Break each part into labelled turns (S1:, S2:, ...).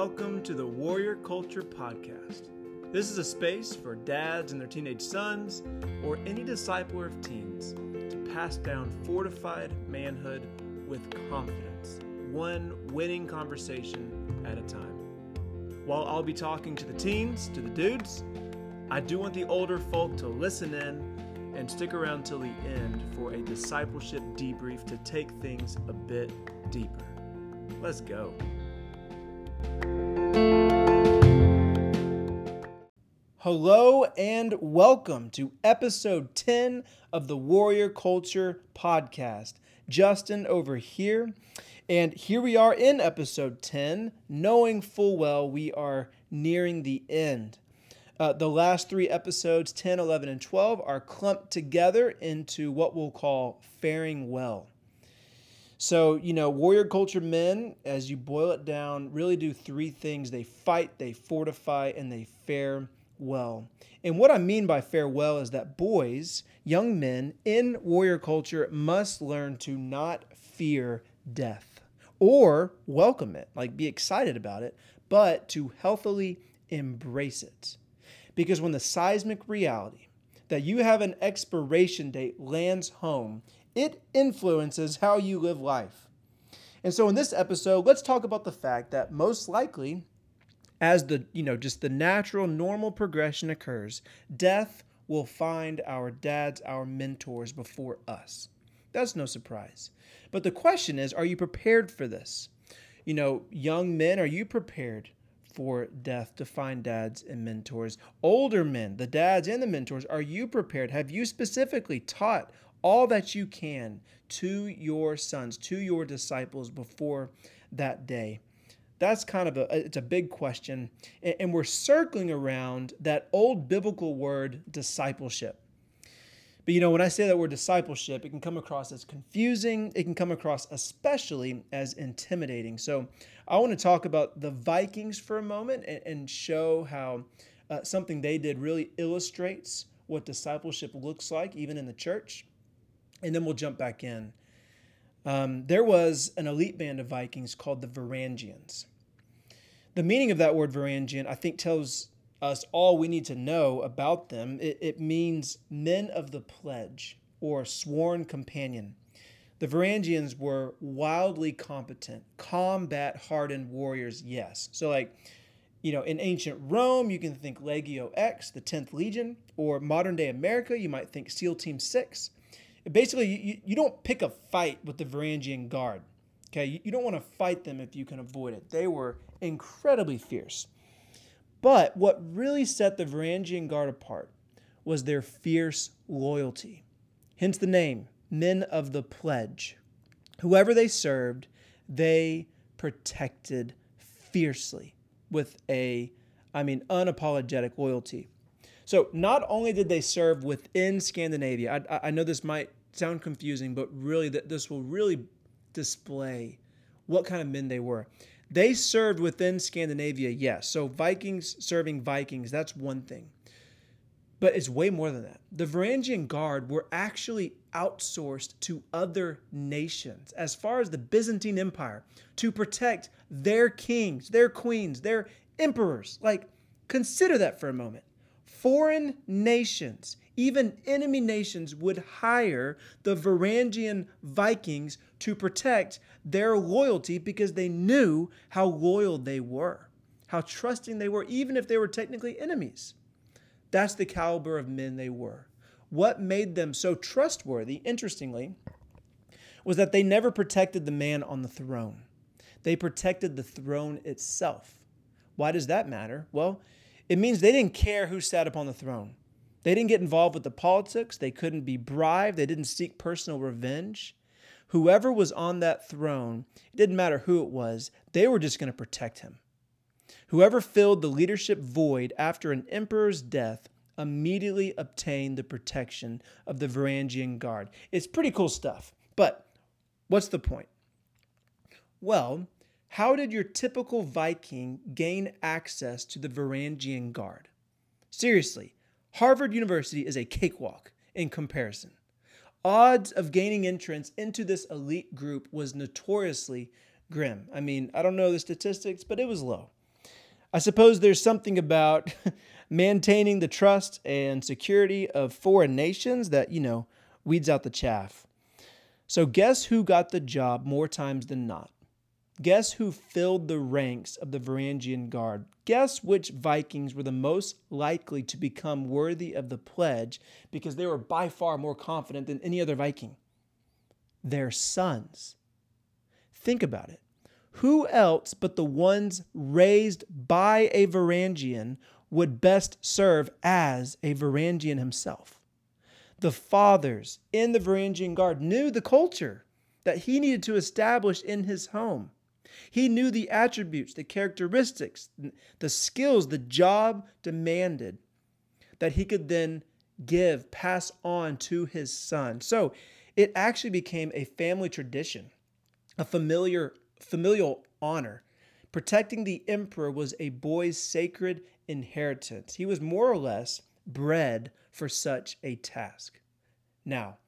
S1: welcome to the Warrior Culture Podcast. This is a space for dads and their teenage sons, or any discipler of teens, to pass down fortified manhood with confidence, one winning conversation at a time. While I'll be talking to the teens, to the dudes, I do want the older folk to listen in and stick around till the end for a discipleship debrief to take things a bit deeper. Let's go. Hello and welcome to episode 10 of the Warrior Culture Podcast. Justin over here. And here we are in episode 10, knowing full well we are nearing the end. Uh, the last three episodes, 10, 11, and 12, are clumped together into what we'll call faring well. So, you know, warrior culture men, as you boil it down, really do three things they fight, they fortify, and they fare well. And what I mean by fare well is that boys, young men in warrior culture must learn to not fear death or welcome it, like be excited about it, but to healthily embrace it. Because when the seismic reality that you have an expiration date lands home, it influences how you live life. And so in this episode, let's talk about the fact that most likely as the, you know, just the natural normal progression occurs, death will find our dads, our mentors before us. That's no surprise. But the question is, are you prepared for this? You know, young men, are you prepared for death to find dads and mentors? Older men, the dads and the mentors, are you prepared? Have you specifically taught all that you can to your sons, to your disciples before that day? That's kind of a it's a big question. And we're circling around that old biblical word discipleship. But you know, when I say that word discipleship, it can come across as confusing. It can come across especially as intimidating. So I want to talk about the Vikings for a moment and, show how uh, something they did really illustrates what discipleship looks like, even in the church. And then we'll jump back in. Um, there was an elite band of Vikings called the Varangians. The meaning of that word Varangian, I think, tells us all we need to know about them. It, it means men of the pledge or sworn companion. The Varangians were wildly competent, combat hardened warriors, yes. So, like, you know, in ancient Rome, you can think Legio X, the 10th Legion, or modern day America, you might think SEAL Team 6. Basically, you, you don't pick a fight with the Varangian Guard. Okay, you, you don't want to fight them if you can avoid it. They were incredibly fierce. But what really set the Varangian Guard apart was their fierce loyalty. Hence the name, Men of the Pledge. Whoever they served, they protected fiercely with a, I mean, unapologetic loyalty. So not only did they serve within Scandinavia, I, I know this might sound confusing, but really that this will really display what kind of men they were. They served within Scandinavia, yes. So Vikings serving Vikings, that's one thing. But it's way more than that. The Varangian Guard were actually outsourced to other nations, as far as the Byzantine Empire, to protect their kings, their queens, their emperors. Like, consider that for a moment. Foreign nations, even enemy nations, would hire the Varangian Vikings to protect their loyalty because they knew how loyal they were, how trusting they were, even if they were technically enemies. That's the caliber of men they were. What made them so trustworthy, interestingly, was that they never protected the man on the throne. They protected the throne itself. Why does that matter? Well, it means they didn't care who sat upon the throne. They didn't get involved with the politics. They couldn't be bribed. They didn't seek personal revenge whoever was on that throne, it didn't matter who it was, they were just going to protect him. Whoever filled the leadership void after an emperor's death immediately obtained the protection of the Varangian Guard. It's pretty cool stuff. But what's the point? Well, how did your typical Viking gain access to the Varangian Guard? Seriously, Harvard University is a cakewalk in comparison odds of gaining entrance into this elite group was notoriously grim. I mean, I don't know the statistics, but it was low. I suppose there's something about maintaining the trust and security of foreign nations that, you know, weeds out the chaff. So, guess who got the job more times than not? Guess who filled the ranks of the Varangian Guard? Guess which Vikings were the most likely to become worthy of the pledge because they were by far more confident than any other Viking? Their sons. Think about it. Who else but the ones raised by a Varangian would best serve as a Varangian himself? The fathers in the Varangian Guard knew the culture that he needed to establish in his home. He knew the attributes, the characteristics, the skills the job demanded that he could then give, pass on to his son. So it actually became a family tradition, a familiar, familial honor. Protecting the emperor was a boy's sacred inheritance. He was more or less bred for such a task. Now,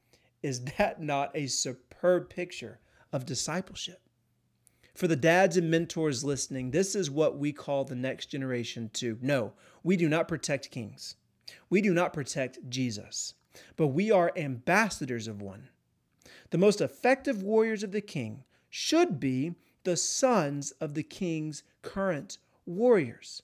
S1: is that not a superb picture of discipleship? For the dads and mentors listening, this is what we call the next generation too. No, we do not protect kings. We do not protect Jesus, but we are ambassadors of one. The most effective warriors of the king should be the sons of the king's current warriors.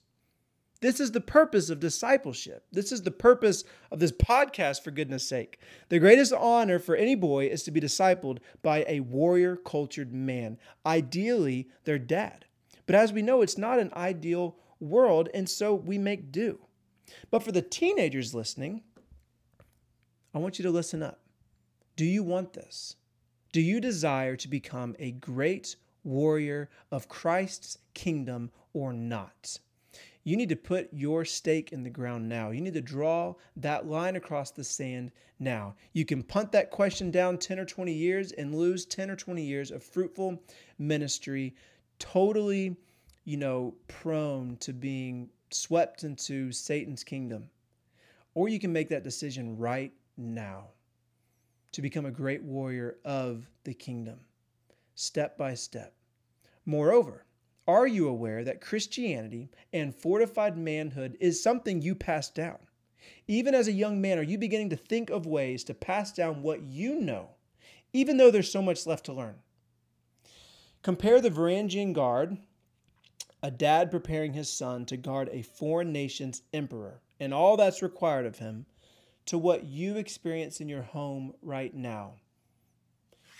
S1: This is the purpose of discipleship. This is the purpose of this podcast, for goodness sake. The greatest honor for any boy is to be discipled by a warrior cultured man, ideally their dad. But as we know, it's not an ideal world, and so we make do. But for the teenagers listening, I want you to listen up. Do you want this? Do you desire to become a great warrior of Christ's kingdom or not? You need to put your stake in the ground now. You need to draw that line across the sand now. You can punt that question down 10 or 20 years and lose 10 or 20 years of fruitful ministry, totally, you know, prone to being swept into Satan's kingdom. Or you can make that decision right now to become a great warrior of the kingdom, step by step. Moreover, are you aware that Christianity and fortified manhood is something you pass down? Even as a young man, are you beginning to think of ways to pass down what you know, even though there's so much left to learn? Compare the Varangian Guard, a dad preparing his son to guard a foreign nation's emperor, and all that's required of him, to what you experience in your home right now.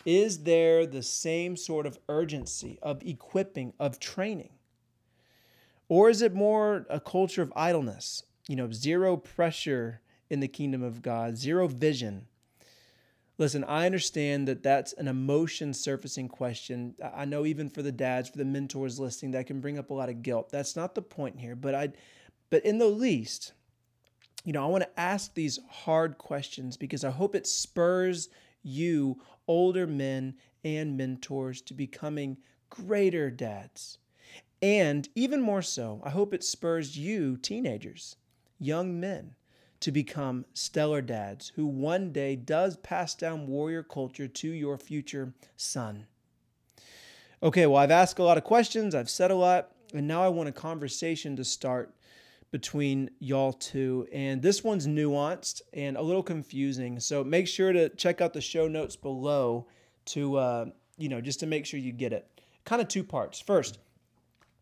S1: Is there the same sort of urgency of equipping, of training? Or is it more a culture of idleness? You know, zero pressure in the kingdom of God, zero vision. Listen, I understand that that's an emotion surfacing question. I know even for the dads, for the mentors listening, that can bring up a lot of guilt. That's not the point here, but I but in the least, you know, I want to ask these hard questions because I hope it spurs you older men and mentors to becoming greater dads. And even more so, I hope it spurs you, teenagers, young men, to become stellar dads who one day does pass down warrior culture to your future son. Okay, well, I've asked a lot of questions, I've said a lot, and now I want a conversation to start between y'all two. And this one's nuanced and a little confusing. So make sure to check out the show notes below to, uh, you know, just to make sure you get it. Kind of two parts. First,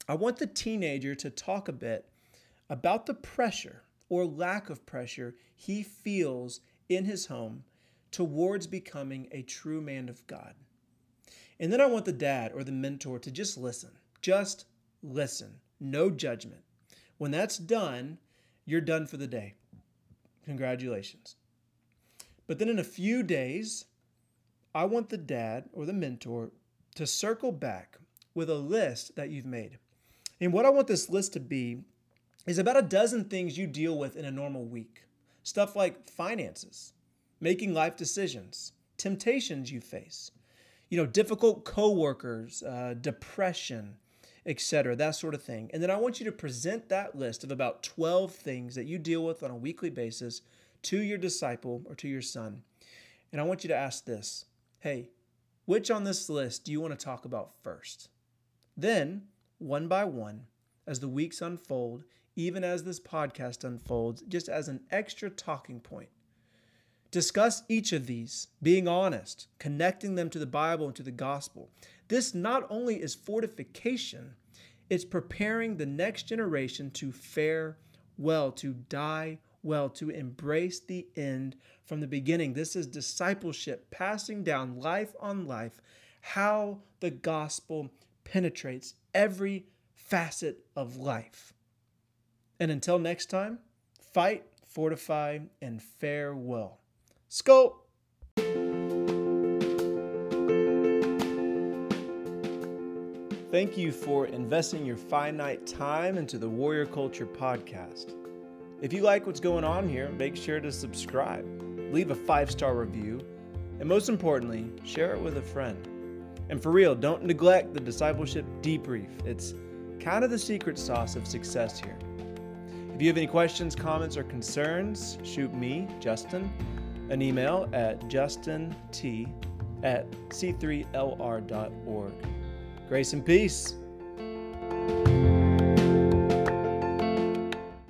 S1: I want the teenager to talk a bit about the pressure or lack of pressure he feels in his home towards becoming a true man of God. And then I want the dad or the mentor to just listen. Just listen. No judgment. When that's done, you're done for the day. Congratulations. But then in a few days, I want the dad or the mentor to circle back with a list that you've made. And what I want this list to be is about a dozen things you deal with in a normal week. Stuff like finances, making life decisions, temptations you face, you know, difficult coworkers, uh, depression, etc., that sort of thing. And then I want you to present that list of about 12 things that you deal with on a weekly basis to your disciple or to your son. And I want you to ask this Hey, which on this list do you want to talk about first? Then, one by one, as the weeks unfold, even as this podcast unfolds, just as an extra talking point. Discuss each of these, being honest, connecting them to the Bible and to the gospel. This not only is fortification, it's preparing the next generation to fare well, to die well, to embrace the end from the beginning. This is discipleship, passing down life on life, how the gospel penetrates every facet of life. And until next time, fight, fortify, and farewell. Scope! Thank you for investing your finite time into the Warrior Culture podcast. If you like what's going on here, make sure to subscribe, leave a five star review, and most importantly, share it with a friend. And for real, don't neglect the discipleship debrief. It's kind of the secret sauce of success here. If you have any questions, comments, or concerns, shoot me, Justin, an email at justint at c3lr.org. Grace and peace.